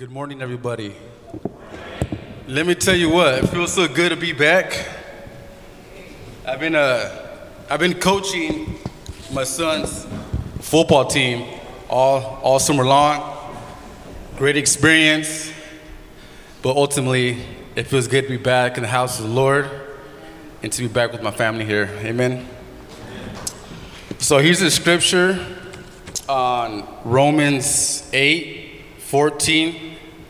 Good morning, everybody. Let me tell you what, it feels so good to be back. I've been, uh, I've been coaching my son's football team all, all summer long. Great experience, but ultimately, it feels good to be back in the house of the Lord and to be back with my family here. Amen. So here's the scripture on Romans 8 14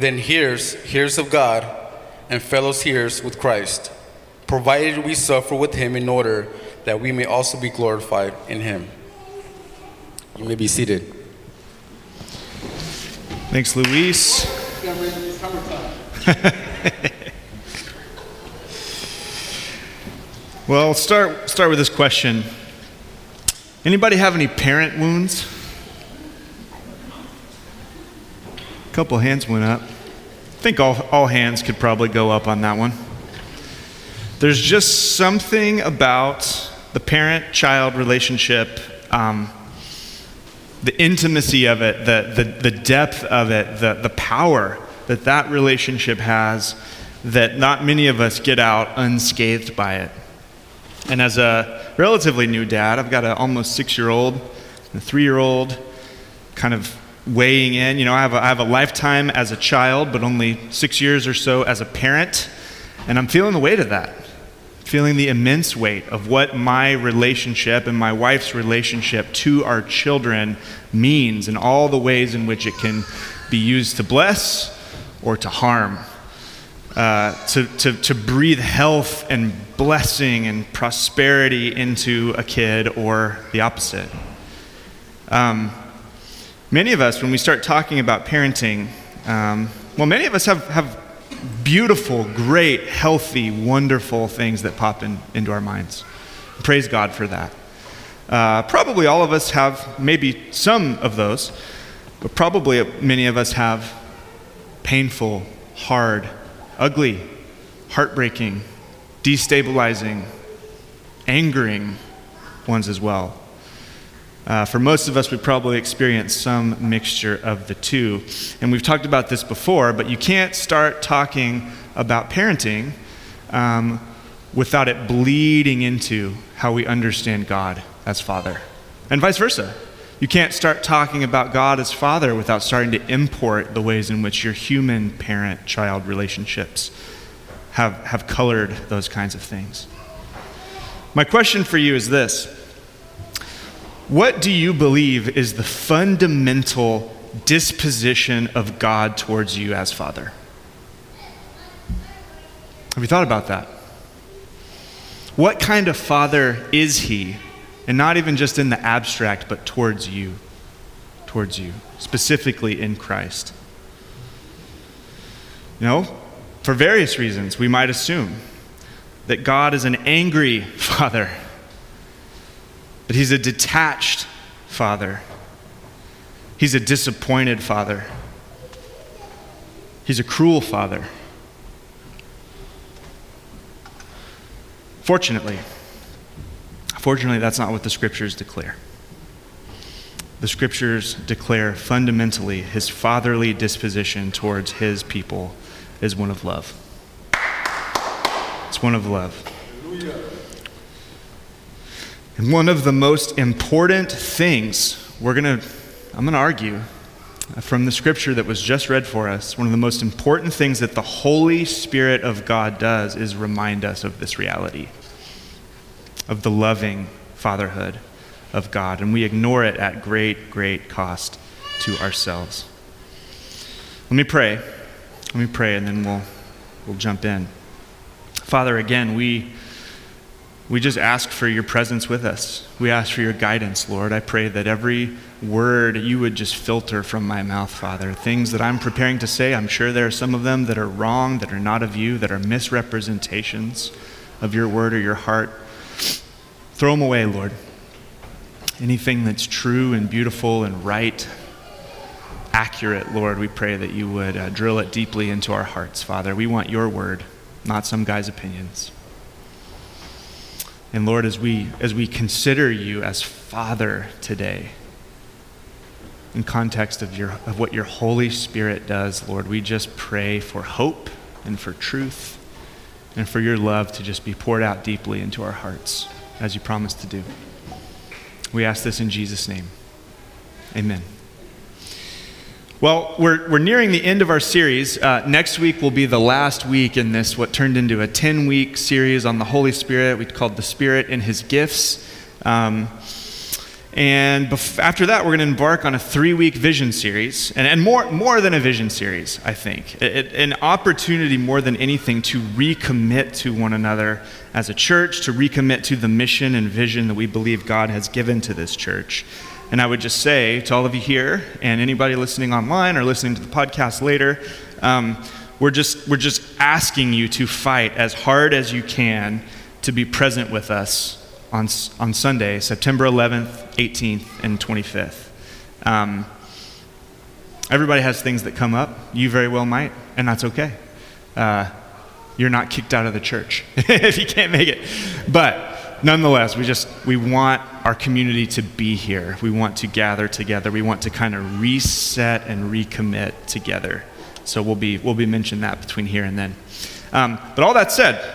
then hears, heirs of God, and fellows heirs with Christ, provided we suffer with Him in order that we may also be glorified in Him. You may be seated. Thanks, Luis. well, start, start with this question. Anybody have any parent wounds? A couple hands went up. I think all, all hands could probably go up on that one. There's just something about the parent child relationship, um, the intimacy of it, the, the, the depth of it, the, the power that that relationship has that not many of us get out unscathed by it. And as a relatively new dad, I've got an almost six year old a three year old kind of weighing in. You know, I have, a, I have a lifetime as a child, but only six years or so as a parent. And I'm feeling the weight of that, feeling the immense weight of what my relationship and my wife's relationship to our children means and all the ways in which it can be used to bless or to harm. Uh, to, to, to breathe health and blessing and prosperity into a kid or the opposite. Um, many of us, when we start talking about parenting, um, well, many of us have, have beautiful, great, healthy, wonderful things that pop in, into our minds. Praise God for that. Uh, probably all of us have maybe some of those, but probably many of us have painful, hard, ugly, heartbreaking, destabilizing, angering ones as well. Uh, for most of us, we probably experience some mixture of the two. And we've talked about this before, but you can't start talking about parenting um, without it bleeding into how we understand God as Father, and vice versa. You can't start talking about God as Father without starting to import the ways in which your human parent child relationships have, have colored those kinds of things. My question for you is this What do you believe is the fundamental disposition of God towards you as Father? Have you thought about that? What kind of Father is He? And not even just in the abstract, but towards you, towards you, specifically in Christ. You know, for various reasons, we might assume that God is an angry father, that he's a detached father, he's a disappointed father, he's a cruel father. Fortunately, Fortunately, that's not what the scriptures declare. The scriptures declare fundamentally his fatherly disposition towards his people is one of love. It's one of love. And one of the most important things we're going to, I'm going to argue from the scripture that was just read for us, one of the most important things that the Holy Spirit of God does is remind us of this reality of the loving fatherhood of God, and we ignore it at great, great cost to ourselves. Let me pray. Let me pray, and then we'll, we'll jump in. Father, again, we, we just ask for your presence with us. We ask for your guidance, Lord. I pray that every word you would just filter from my mouth, Father. Things that I'm preparing to say, I'm sure there are some of them that are wrong, that are not of you, that are misrepresentations of your word or your heart. Throw them away, Lord. Anything that's true and beautiful and right, accurate, Lord, we pray that you would uh, drill it deeply into our hearts, Father. We want your word, not some guy's opinions. And Lord, as we, as we consider you as Father today, in context of, your, of what your Holy Spirit does, Lord, we just pray for hope and for truth and for your love to just be poured out deeply into our hearts, as you promised to do. We ask this in Jesus' name. Amen. Well, we're, we're nearing the end of our series. Uh, next week will be the last week in this, what turned into a 10 week series on the Holy Spirit. We called The Spirit and His Gifts. Um, and bef- after that, we're going to embark on a three week vision series, and, and more, more than a vision series, I think. It, it, an opportunity more than anything to recommit to one another as a church, to recommit to the mission and vision that we believe God has given to this church. And I would just say to all of you here and anybody listening online or listening to the podcast later, um, we're, just, we're just asking you to fight as hard as you can to be present with us on, on Sunday, September 11th, 18th, and 25th. Um, everybody has things that come up. You very well might, and that's okay. Uh, you're not kicked out of the church if you can't make it. But nonetheless, we just we want our community to be here. We want to gather together. We want to kind of reset and recommit together. So we'll be we'll be mentioning that between here and then. Um, but all that said,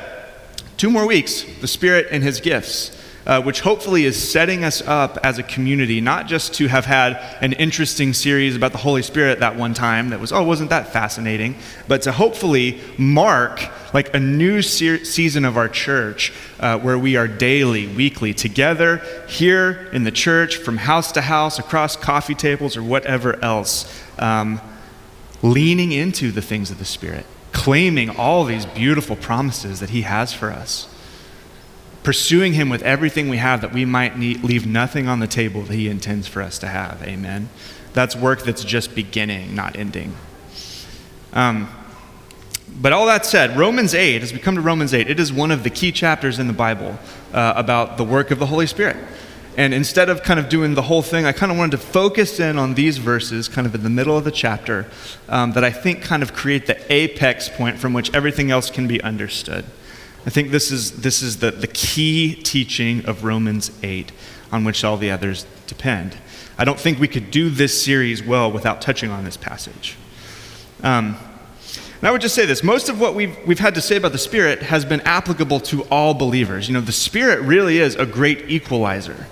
two more weeks, the Spirit and His gifts uh, which hopefully is setting us up as a community, not just to have had an interesting series about the Holy Spirit that one time that was, oh, wasn't that fascinating, but to hopefully mark like a new se- season of our church uh, where we are daily, weekly together here in the church, from house to house, across coffee tables, or whatever else, um, leaning into the things of the Spirit, claiming all these beautiful promises that He has for us pursuing Him with everything we have that we might need, leave nothing on the table that He intends for us to have. Amen. That's work that's just beginning, not ending. Um, but all that said, Romans 8, as we come to Romans 8, it is one of the key chapters in the Bible uh, about the work of the Holy Spirit. And instead of kind of doing the whole thing, I kind of wanted to focus in on these verses, kind of in the middle of the chapter, um, that I think kind of create the apex point from which everything else can be understood. I think this is, this is the, the key teaching of Romans 8 on which all the others depend. I don't think we could do this series well without touching on this passage. Um, and I would just say this most of what we've, we've had to say about the Spirit has been applicable to all believers. You know, the Spirit really is a great equalizer.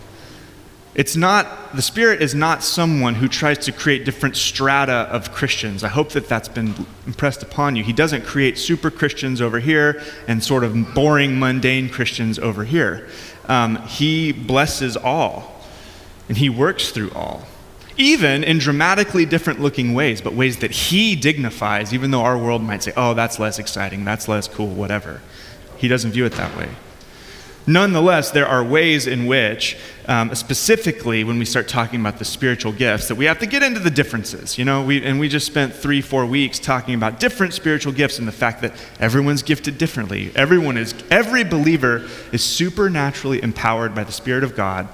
It's not, the Spirit is not someone who tries to create different strata of Christians. I hope that that's been impressed upon you. He doesn't create super Christians over here and sort of boring, mundane Christians over here. Um, he blesses all, and He works through all, even in dramatically different looking ways, but ways that He dignifies, even though our world might say, oh, that's less exciting, that's less cool, whatever. He doesn't view it that way. Nonetheless, there are ways in which, um, specifically when we start talking about the spiritual gifts, that we have to get into the differences. You know, we, and we just spent three, four weeks talking about different spiritual gifts and the fact that everyone's gifted differently. Everyone is, every believer is supernaturally empowered by the Spirit of God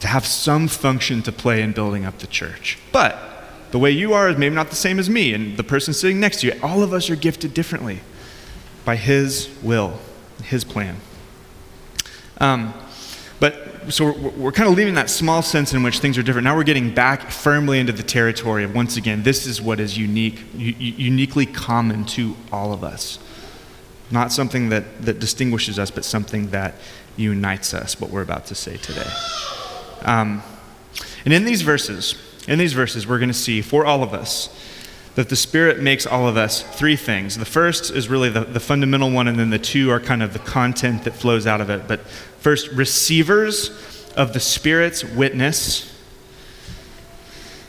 to have some function to play in building up the church. But the way you are is maybe not the same as me and the person sitting next to you. All of us are gifted differently by His will, His plan. Um, but so we're, we're, kind of leaving that small sense in which things are different. Now we're getting back firmly into the territory of once again, this is what is unique, u- uniquely common to all of us. Not something that, that distinguishes us, but something that unites us, what we're about to say today. Um, and in these verses, in these verses, we're going to see for all of us that the Spirit makes all of us three things. The first is really the, the fundamental one, and then the two are kind of the content that flows out of it. But first, receivers of the Spirit's witness.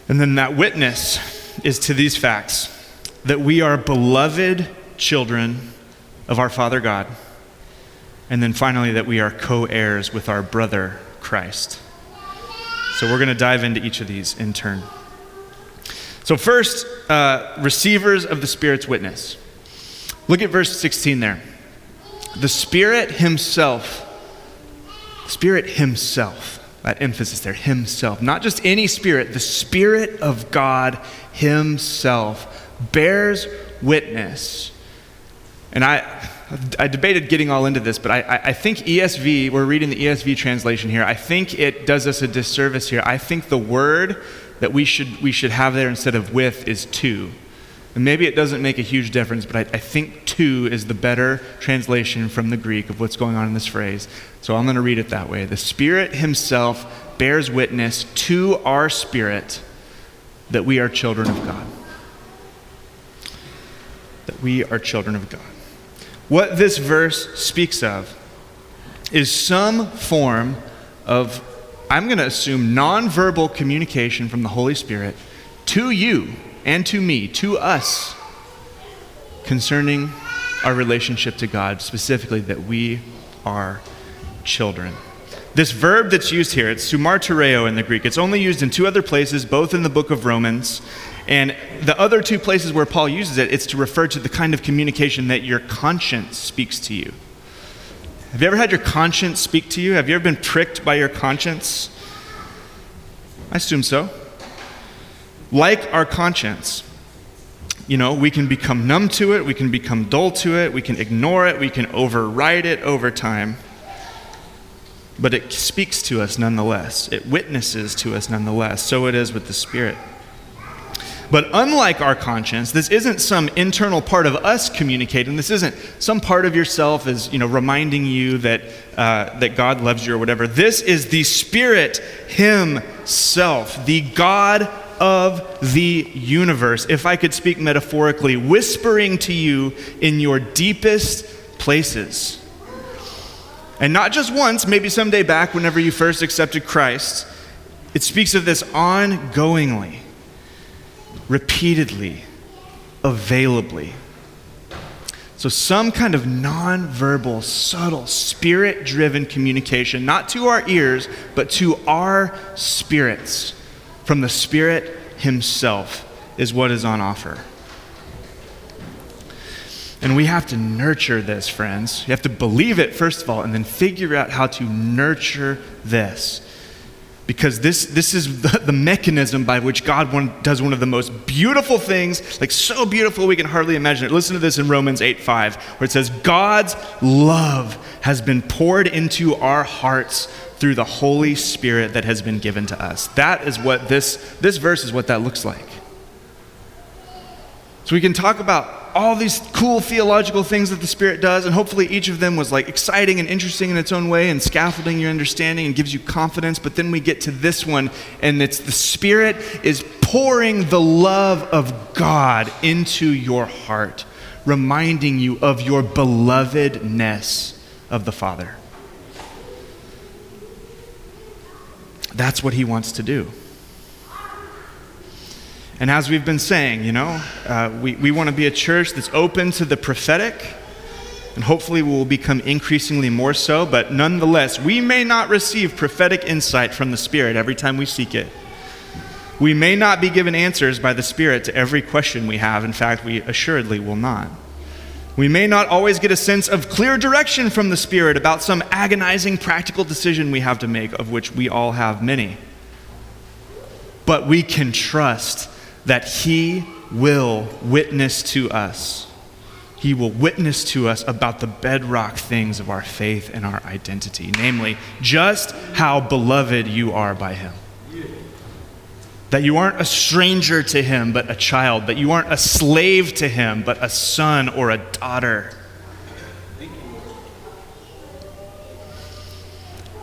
And then that witness is to these facts that we are beloved children of our Father God, And then finally, that we are co heirs with our brother Christ. So we're going to dive into each of these in turn. So, first, uh, receivers of the Spirit's witness. Look at verse 16 there. The Spirit Himself, Spirit Himself, that emphasis there, Himself, not just any Spirit, the Spirit of God Himself bears witness. And I, I debated getting all into this, but I, I think ESV, we're reading the ESV translation here, I think it does us a disservice here. I think the word that we should, we should have there instead of with is to. And maybe it doesn't make a huge difference, but I, I think to is the better translation from the Greek of what's going on in this phrase. So I'm going to read it that way. The Spirit Himself bears witness to our spirit that we are children of God. That we are children of God. What this verse speaks of is some form of, I'm going to assume, nonverbal communication from the Holy Spirit to you and to me, to us, concerning our relationship to God, specifically that we are children. This verb that's used here, it's sumartereo in the Greek. It's only used in two other places, both in the book of Romans and the other two places where Paul uses it, it's to refer to the kind of communication that your conscience speaks to you. Have you ever had your conscience speak to you? Have you ever been pricked by your conscience? I assume so. Like our conscience, you know, we can become numb to it, we can become dull to it, we can ignore it, we can override it over time. But it speaks to us nonetheless, it witnesses to us nonetheless. So it is with the Spirit. But unlike our conscience, this isn't some internal part of us communicating. This isn't some part of yourself is, you know, reminding you that, uh, that God loves you or whatever. This is the Spirit Himself, the God of the universe, if I could speak metaphorically, whispering to you in your deepest places. And not just once, maybe someday back whenever you first accepted Christ. It speaks of this ongoingly repeatedly, availably. So, some kind of nonverbal, subtle, spirit driven communication, not to our ears, but to our spirits from the Spirit Himself, is what is on offer. And we have to nurture this, friends. You have to believe it, first of all, and then figure out how to nurture this because this, this is the, the mechanism by which God one, does one of the most beautiful things, like so beautiful we can hardly imagine it. Listen to this in Romans 8 5, where it says, God's love has been poured into our hearts through the Holy Spirit that has been given to us. That is what this, this verse is what that looks like. So we can talk about all these cool theological things that the Spirit does, and hopefully each of them was like exciting and interesting in its own way and scaffolding your understanding and gives you confidence. But then we get to this one, and it's the Spirit is pouring the love of God into your heart, reminding you of your belovedness of the Father. That's what He wants to do. And as we've been saying, you know, uh, we, we want to be a church that's open to the prophetic, and hopefully we will become increasingly more so, but nonetheless, we may not receive prophetic insight from the Spirit every time we seek it. We may not be given answers by the Spirit to every question we have. In fact, we assuredly will not. We may not always get a sense of clear direction from the Spirit about some agonizing practical decision we have to make, of which we all have many. But we can trust that He will witness to us. He will witness to us about the bedrock things of our faith and our identity, namely, just how beloved you are by Him. That you aren't a stranger to Him, but a child. That you aren't a slave to Him, but a son or a daughter.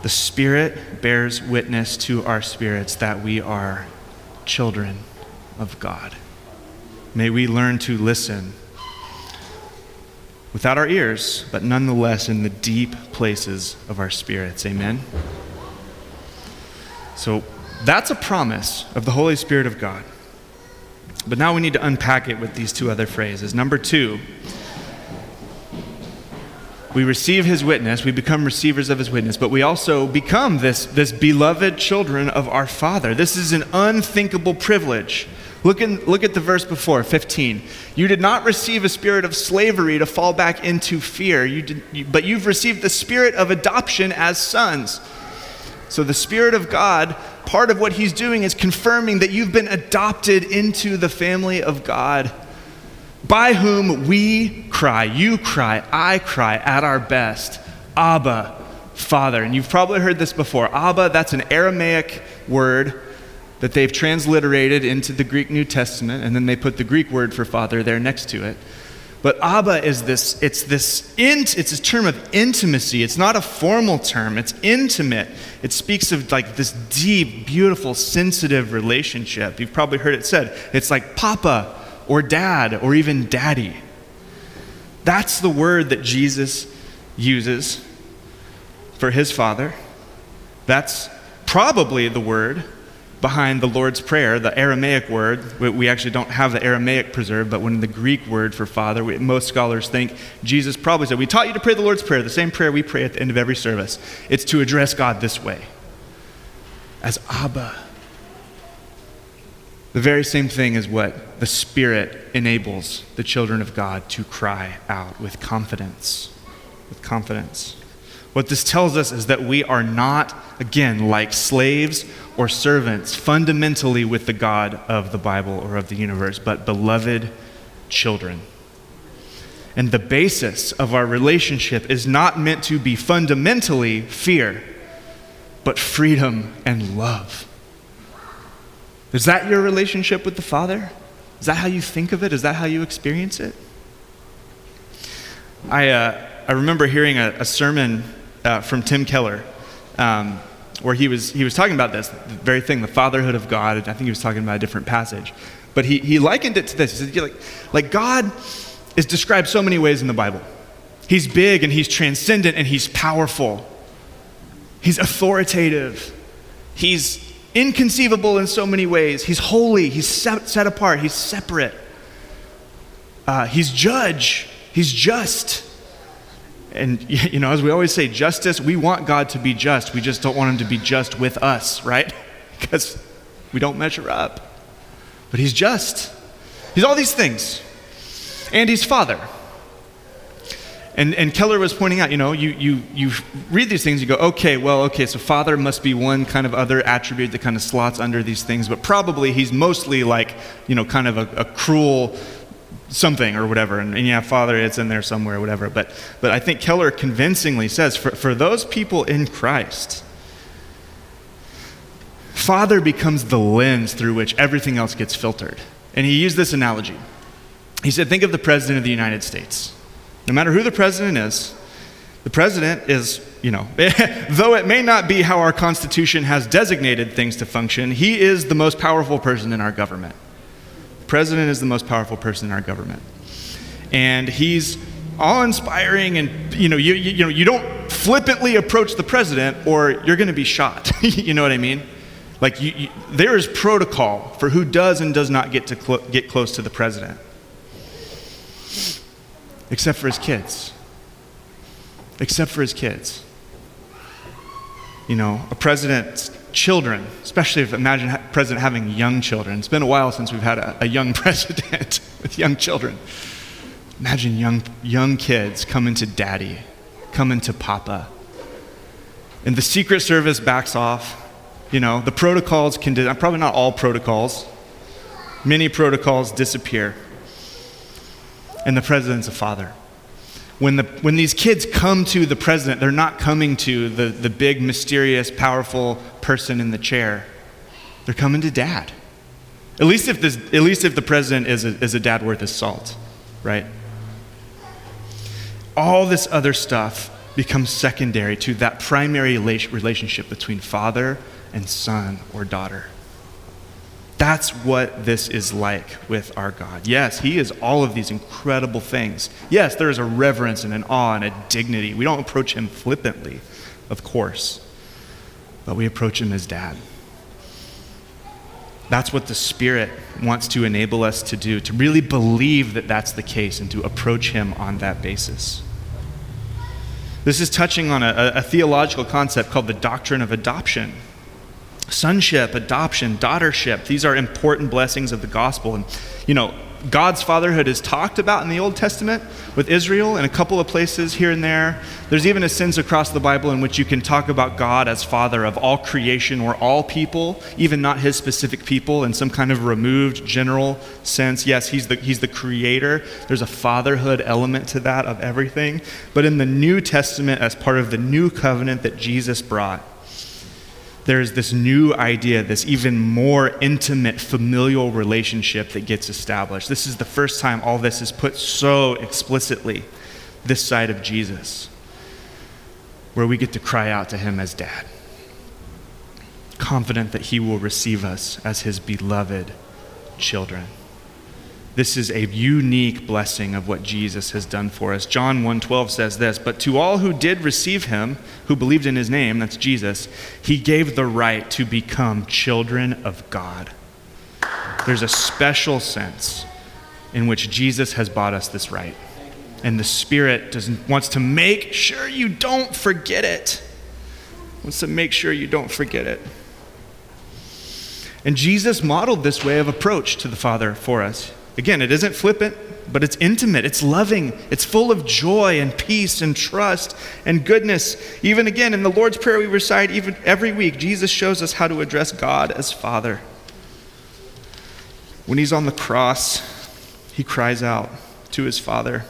The Spirit bears witness to our spirits that we are children of God. May we learn to listen without our ears, but nonetheless in the deep places of our spirits. Amen? So that's a promise of the Holy Spirit of God. But now we need to unpack it with these two other phrases. Number two, we receive his witness, we become receivers of his witness, but we also become this, this beloved children of our Father. This is an unthinkable privilege. Look, in, look at the verse before, 15. You did not receive a spirit of slavery to fall back into fear, you did, you, but you've received the spirit of adoption as sons. So, the Spirit of God, part of what He's doing is confirming that you've been adopted into the family of God, by whom we cry, you cry, I cry at our best, Abba, Father. And you've probably heard this before. Abba, that's an Aramaic word that they've transliterated into the Greek New Testament, and then they put the Greek word for father there next to it. But Abba is this, it's this, int, it's a term of intimacy. It's not a formal term, it's intimate. It speaks of like this deep, beautiful, sensitive relationship. You've probably heard it said. It's like papa or dad or even daddy. That's the word that Jesus uses for his father. That's probably the word behind the Lord's Prayer, the Aramaic word. We actually don't have the Aramaic preserved, but when the Greek word for Father, we, most scholars think Jesus probably said, We taught you to pray the Lord's Prayer, the same prayer we pray at the end of every service. It's to address God this way as Abba. The very same thing is what the Spirit enables the children of God to cry out with confidence. With confidence. What this tells us is that we are not, again, like slaves or servants fundamentally with the God of the Bible or of the universe, but beloved children. And the basis of our relationship is not meant to be fundamentally fear, but freedom and love. Is that your relationship with the Father? Is that how you think of it? Is that how you experience it? I, uh, I remember hearing a, a sermon uh, from Tim Keller, um, where he was, he was talking about this very thing, the fatherhood of God. I think he was talking about a different passage. But he, he likened it to this. He said, like, like God is described so many ways in the Bible. He's big and he's transcendent and he's powerful. He's authoritative. He's inconceivable in so many ways. He's holy. He's set, set apart. He's separate. Uh, he's judge. He's just. And, you know, as we always say, justice, we want God to be just. We just don't want him to be just with us, right? because we don't measure up. But he's just. He's all these things. And he's father. And, and Keller was pointing out, you know, you, you, you read these things, you go, okay, well, okay, so father must be one kind of other attribute that kind of slots under these things, but probably he's mostly like, you know, kind of a, a cruel, something or whatever. And, and, yeah, Father, it's in there somewhere, whatever. But, but I think Keller convincingly says for, for those people in Christ, Father becomes the lens through which everything else gets filtered. And he used this analogy. He said, Think of the President of the United States. No matter who the President is, the President is, you know, though it may not be how our Constitution has designated things to function, he is the most powerful person in our government president is the most powerful person in our government. And he's awe-inspiring and you know you, you, you, know you don't flippantly approach the president or you're going to be shot you know what i mean? Like you, you, there is protocol for who does and does not get to cl- get close to the president. Except for his kids. Except for his kids. You know a president children, especially if imagine a president having young children. It's been a while since we've had a, a young president with young children. Imagine young, young kids coming to daddy, coming to papa. And the Secret Service backs off. You know, the protocols can, probably not all protocols, many protocols disappear. And the president's a father when, the, when these kids come to the president, they're not coming to the, the big, mysterious, powerful person in the chair. They're coming to dad. At least if, this, at least if the president is a, is a dad worth his salt, right? All this other stuff becomes secondary to that primary relationship between father and son or daughter. That's what this is like with our God. Yes, He is all of these incredible things. Yes, there is a reverence and an awe and a dignity. We don't approach Him flippantly, of course, but we approach Him as Dad. That's what the Spirit wants to enable us to do, to really believe that that's the case and to approach Him on that basis. This is touching on a, a theological concept called the doctrine of adoption. Sonship, adoption, daughtership, these are important blessings of the gospel. And, you know, God's fatherhood is talked about in the Old Testament with Israel in a couple of places here and there. There's even a sense across the Bible in which you can talk about God as father of all creation or all people, even not his specific people, in some kind of removed general sense. Yes, he's the, he's the creator. There's a fatherhood element to that of everything. But in the New Testament, as part of the new covenant that Jesus brought, there's this new idea, this even more intimate familial relationship that gets established. This is the first time all this is put so explicitly this side of Jesus, where we get to cry out to him as dad, confident that he will receive us as his beloved children. This is a unique blessing of what Jesus has done for us. John 1:12 says this, "But to all who did receive him, who believed in his name, that's Jesus, he gave the right to become children of God." There's a special sense in which Jesus has bought us this right. And the Spirit does, wants to make sure you don't forget it. Wants to make sure you don't forget it. And Jesus modeled this way of approach to the Father for us. Again, it isn't flippant, but it's intimate, it's loving, it's full of joy and peace and trust and goodness. Even again, in the Lord's Prayer we recite even every week, Jesus shows us how to address God as Father. When he's on the cross, he cries out to his Father.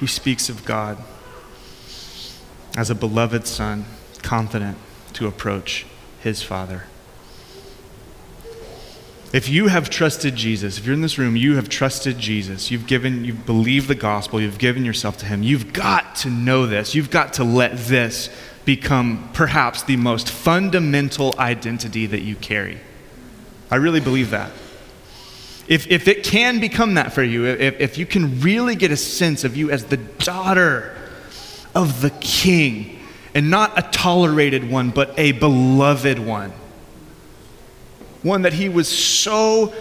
He speaks of God as a beloved Son, confident to approach his Father. If you have trusted Jesus, if you're in this room, you have trusted Jesus, you've given, you've believed the gospel, you've given yourself to him, you've got to know this. You've got to let this become perhaps the most fundamental identity that you carry. I really believe that. If, if it can become that for you, if, if you can really get a sense of you as the daughter of the king, and not a tolerated one, but a beloved one one that he was so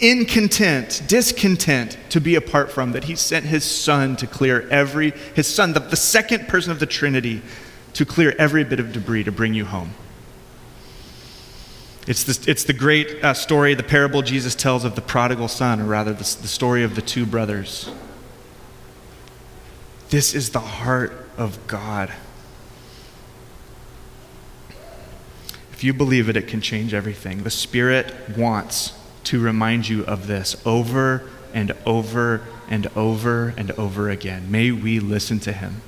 incontent, discontent to be apart from, that he sent his son to clear every, his son, the, the second person of the Trinity, to clear every bit of debris to bring you home. It's the, it's the great uh, story, the parable Jesus tells of the prodigal son, or rather, the, the story of the two brothers. This is the heart of God. You believe it, it can change everything. The Spirit wants to remind you of this over and over and over and over again. May we listen to Him.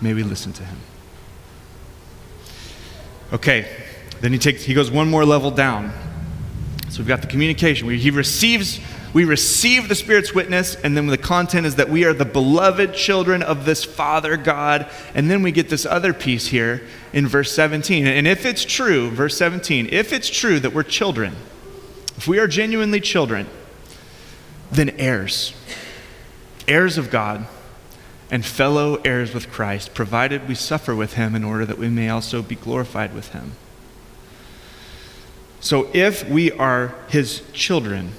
May we listen to Him. Okay, then he takes he goes one more level down. So we've got the communication where he receives we receive the Spirit's witness, and then the content is that we are the beloved children of this Father God. And then we get this other piece here in verse 17. And if it's true, verse 17, if it's true that we're children, if we are genuinely children, then heirs, heirs of God, and fellow heirs with Christ, provided we suffer with him in order that we may also be glorified with him. So if we are his children,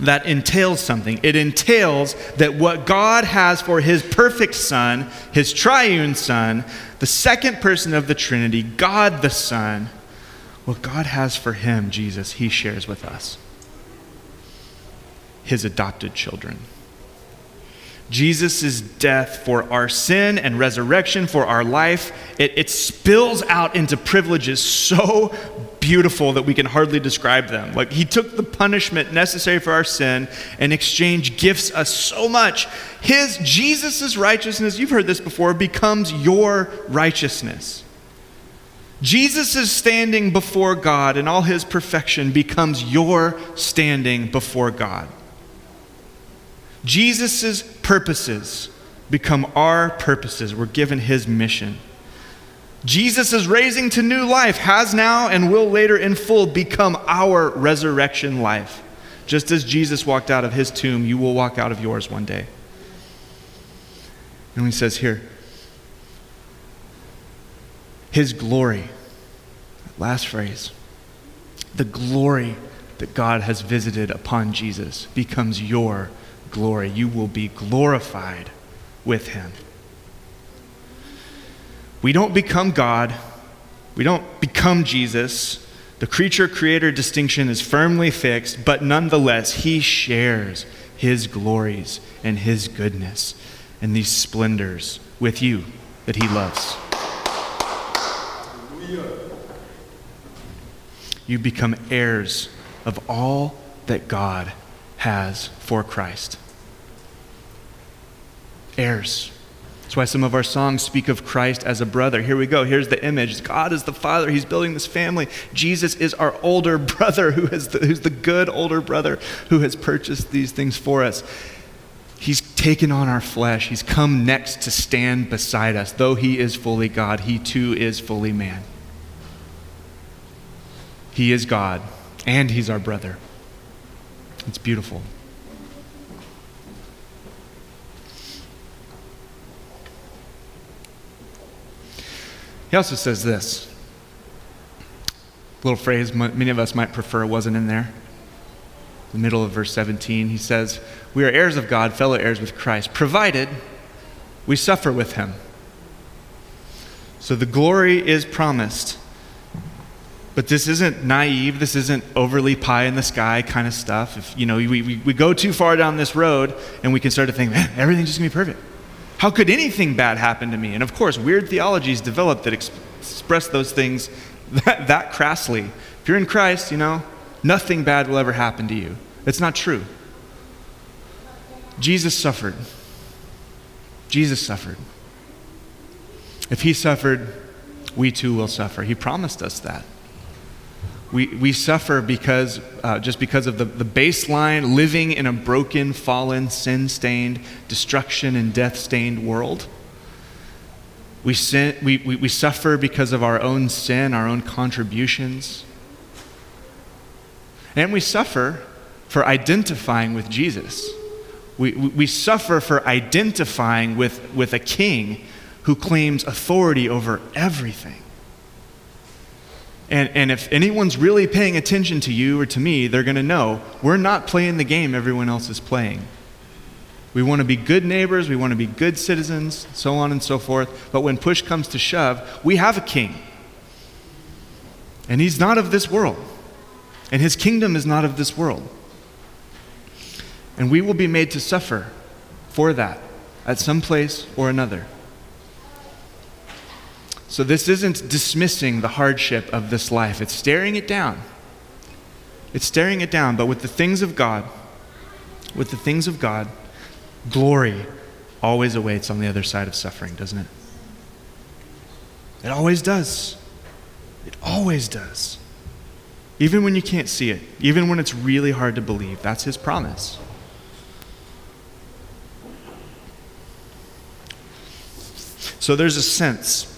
that entails something. It entails that what God has for his perfect Son, his triune Son, the second person of the Trinity, God the Son, what God has for him, Jesus, he shares with us. His adopted children. Jesus' death for our sin and resurrection for our life, it, it spills out into privileges so beautiful that we can hardly describe them. Like he took the punishment necessary for our sin and exchange gifts us so much. His Jesus' righteousness, you've heard this before, becomes your righteousness. Jesus' standing before God and all his perfection becomes your standing before God. Jesus' purposes become our purposes. We're given his mission. Jesus is raising to new life, has now and will later in full become our resurrection life. Just as Jesus walked out of his tomb, you will walk out of yours one day. And he says here, his glory, last phrase, the glory that God has visited upon Jesus becomes your glory. You will be glorified with him. We don't become God, we don't become Jesus. The creature creator distinction is firmly fixed, but nonetheless, he shares his glories and his goodness and these splendors with you that he loves. You become heirs of all that God has for Christ. Heirs. That's why some of our songs speak of Christ as a brother. Here we go. Here's the image. God is the Father. He's building this family. Jesus is our older brother, who is the, who's the good older brother who has purchased these things for us. He's taken on our flesh. He's come next to stand beside us. Though he is fully God, he too is fully man. He is God, and he's our brother. It's beautiful. He also says this little phrase many of us might prefer wasn't in there. The middle of verse 17, he says, We are heirs of God, fellow heirs with Christ, provided we suffer with him. So the glory is promised. But this isn't naive. This isn't overly pie in the sky kind of stuff. If, you know, we, we, we go too far down this road and we can start to think, man, everything's just going to be perfect. How could anything bad happen to me? And of course, weird theologies develop that ex- express those things that, that crassly. If you're in Christ, you know, nothing bad will ever happen to you. It's not true. Jesus suffered. Jesus suffered. If he suffered, we too will suffer. He promised us that. We, we suffer because, uh, just because of the, the baseline living in a broken, fallen, sin stained, destruction and death stained world. We, sin, we, we, we suffer because of our own sin, our own contributions. And we suffer for identifying with Jesus. We, we, suffer for identifying with, with a king who claims authority over everything. And, and if anyone's really paying attention to you or to me, they're going to know we're not playing the game everyone else is playing. We want to be good neighbors, we want to be good citizens, so on and so forth. But when push comes to shove, we have a king. And he's not of this world. And his kingdom is not of this world. And we will be made to suffer for that at some place or another. So, this isn't dismissing the hardship of this life, it's staring it down. It's staring it down, but with the things of God, with the things of God, glory always awaits on the other side of suffering, doesn't it? It always does. It always does. Even when you can't see it, even when it's really hard to believe, that's His promise. So there's a sense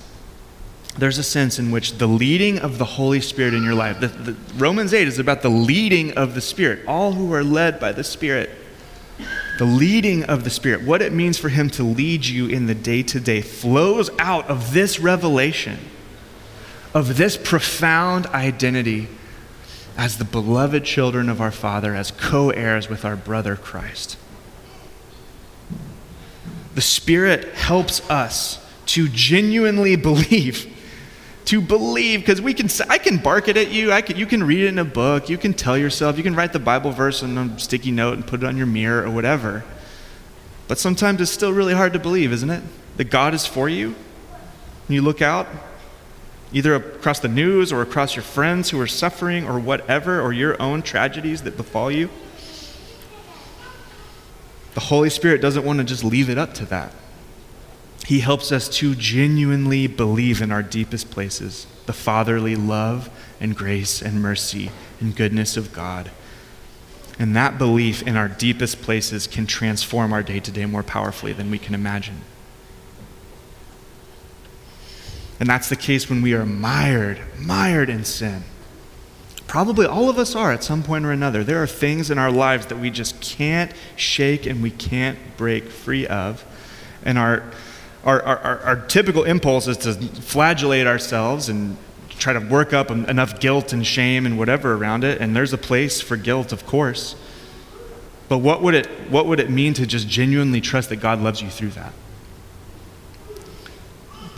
there's a sense in which the leading of the Holy Spirit in your life, the, the, Romans 8 is about the leading of the Spirit. All who are led by the Spirit, the leading of the Spirit, what it means for Him to lead you in the day to day, flows out of this revelation, of this profound identity as the beloved children of our Father, as co heirs with our brother Christ. The Spirit helps us to genuinely believe to believe because we can i can bark it at you. I can, you can read it in a book. You can tell yourself. You can write the bible verse on a sticky note and put it on your mirror or whatever. But sometimes it's still really hard to believe isn't it? That god is for you. And you look out either across the news or across your friends who are suffering or whatever or your own tragedies that befall you the holy spirit doesn't want to just leave it up to that he helps us to genuinely believe in our deepest places the fatherly love and grace and mercy and goodness of God. And that belief in our deepest places can transform our day to day more powerfully than we can imagine. And that's the case when we are mired, mired in sin. Probably all of us are at some point or another. There are things in our lives that we just can't shake and we can't break free of. And our our, our, our typical impulse is to flagellate ourselves and try to work up enough guilt and shame and whatever around it. And there's a place for guilt, of course. But what would it, what would it mean to just genuinely trust that God loves you through that?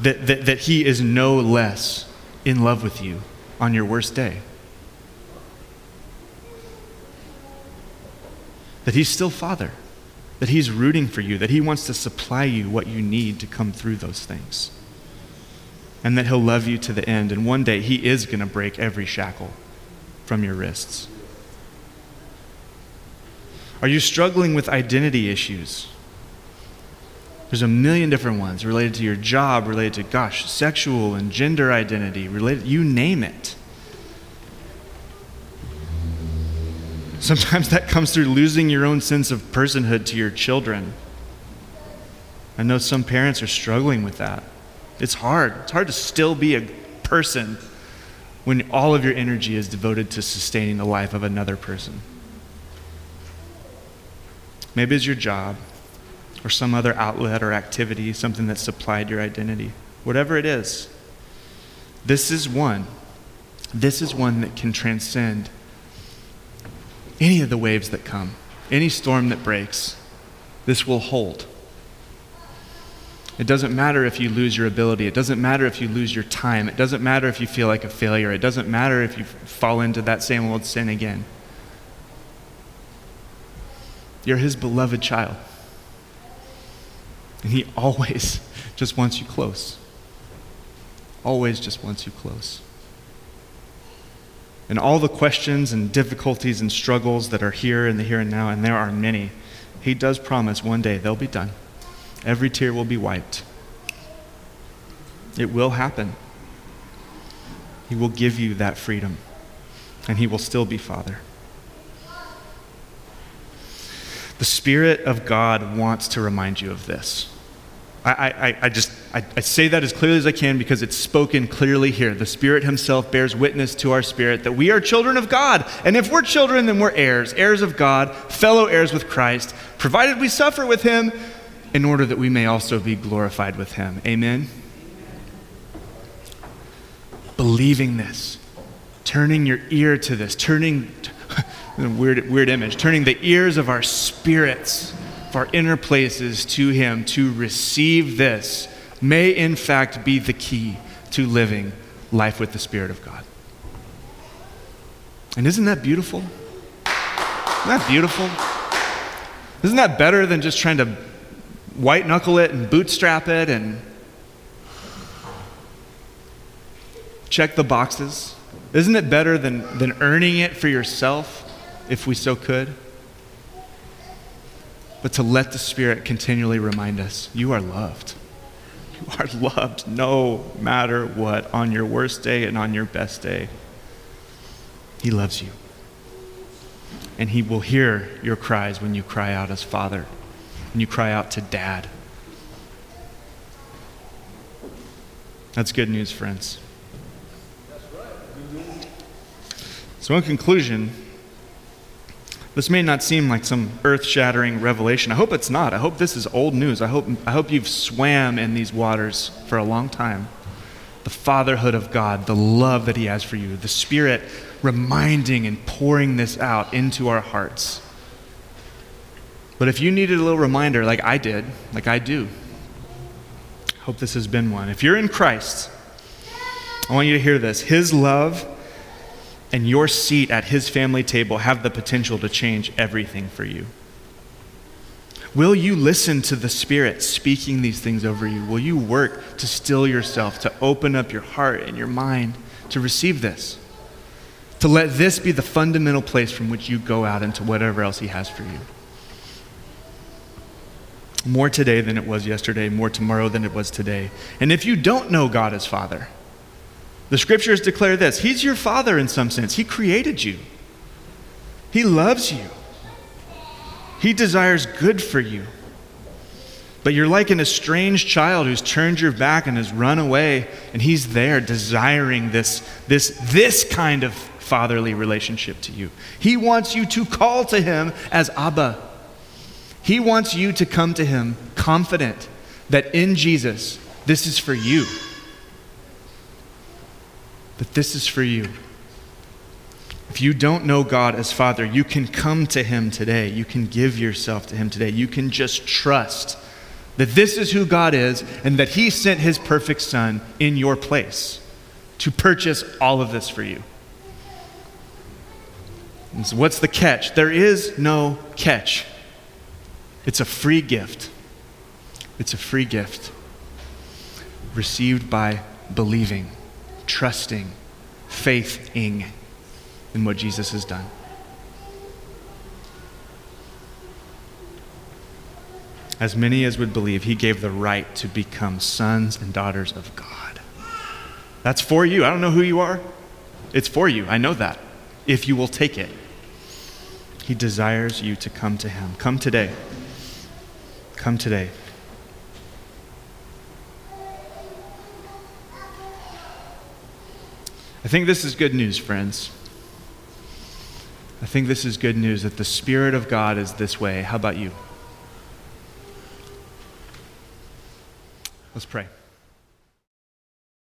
that, that, that He is no less in love with you on your worst day. That He's still Father, that He's rooting for you, that He wants to supply you what you need to come through those things, and that He'll love you to the end. And one day He is going to break every shackle from your wrists. Are you struggling with identity issues? There's a million different ones related to your job, related to, gosh, sexual and gender identity, related, you name it. Sometimes that comes through losing your own sense of personhood to your children. I know some parents are struggling with that. It's hard. It's hard to still be a person when all of your energy is devoted to sustaining the life of another person. Maybe it's your job or some other outlet or activity, something that supplied your identity. Whatever it is, this is one. This is one that can transcend any of the waves that come, any storm that breaks. This will hold. It doesn't matter if you lose your ability. It doesn't matter if you lose your time. It doesn't matter if you feel like a failure. It doesn't matter if you fall into that same old sin again. You're his beloved child. And He always just wants you close. Always just wants you close. And all the questions and difficulties and struggles that are here in the here and now, and there are many, He does promise one day they'll be done. Every tear will be wiped. It will happen. He will give you that freedom, and He will still be Father. The Spirit of God wants to remind you of this. I, I, I just I, I, say that as clearly as I can because it's spoken clearly here. The Spirit Himself bears witness to our spirit that we are children of God. And if we're children, then we're heirs, heirs of God, fellow heirs with Christ, provided we suffer with Him in order that we may also be glorified with Him. Amen? Believing this, turning your ear to this, turning weird, weird image, turning the ears of our spirits, of our inner places to Him to receive this, may in fact be the key to living life with the Spirit of God. And isn't that beautiful? Isn't that beautiful? Isn't that better than just trying to white knuckle it and bootstrap it and check the boxes? Isn't it better than, than earning it for yourself? if we so could. But to let the Spirit continually remind us you are loved. You are loved no matter what, on your worst day and on your best day. He loves you. And He will hear your cries when you cry out as Father, when you cry out to Dad. That's good news, friends. So, in conclusion, this may not seem like some earth shattering revelation. I hope it's not. I hope this is old news. I hope, I hope you've swam in these waters for a long time. The fatherhood of God, the love that He has for you, the Spirit reminding and pouring this out into our hearts. But if you needed a little reminder, like I did, like I do, I hope this has been one. If you're in Christ, I want you to hear this. His love and your seat at his family table have the potential to change everything for you? Will you listen to the Spirit speaking these things over you? Will you work to still yourself, to open up your heart and your mind to receive this? To let this be the fundamental place from which you go out into whatever else He has for you. More today than it was yesterday, more tomorrow than it was today. And if you don't know God as Father, the scriptures declare this He's your father in some sense. He created you, He loves you, He desires good for you. But you're like an estranged child who's turned your back and has run away, and He's there desiring this, this, this kind of fatherly relationship to you. He wants you to call to Him as Abba. He wants you to come to Him confident that in Jesus, this is for you that this is for you. If you don't know God as Father, you can come to Him today. You can give yourself to Him today. You can just trust that this is who God is and that He sent His perfect Son in your place to purchase all of this for you. And so what's the catch? There is no catch. It's a free gift. It's a free gift received by believing, trusting, faithing in what Jesus has done. As many as would believe, he gave the right to become sons and daughters of God. That's for you. I don't know who you are. It's for you. I know that. If you will take it, he desires you to come to him. Come today. Come today. I think this is good news, friends. I think this is good news that the Spirit of God is this way. How about you? Let's pray.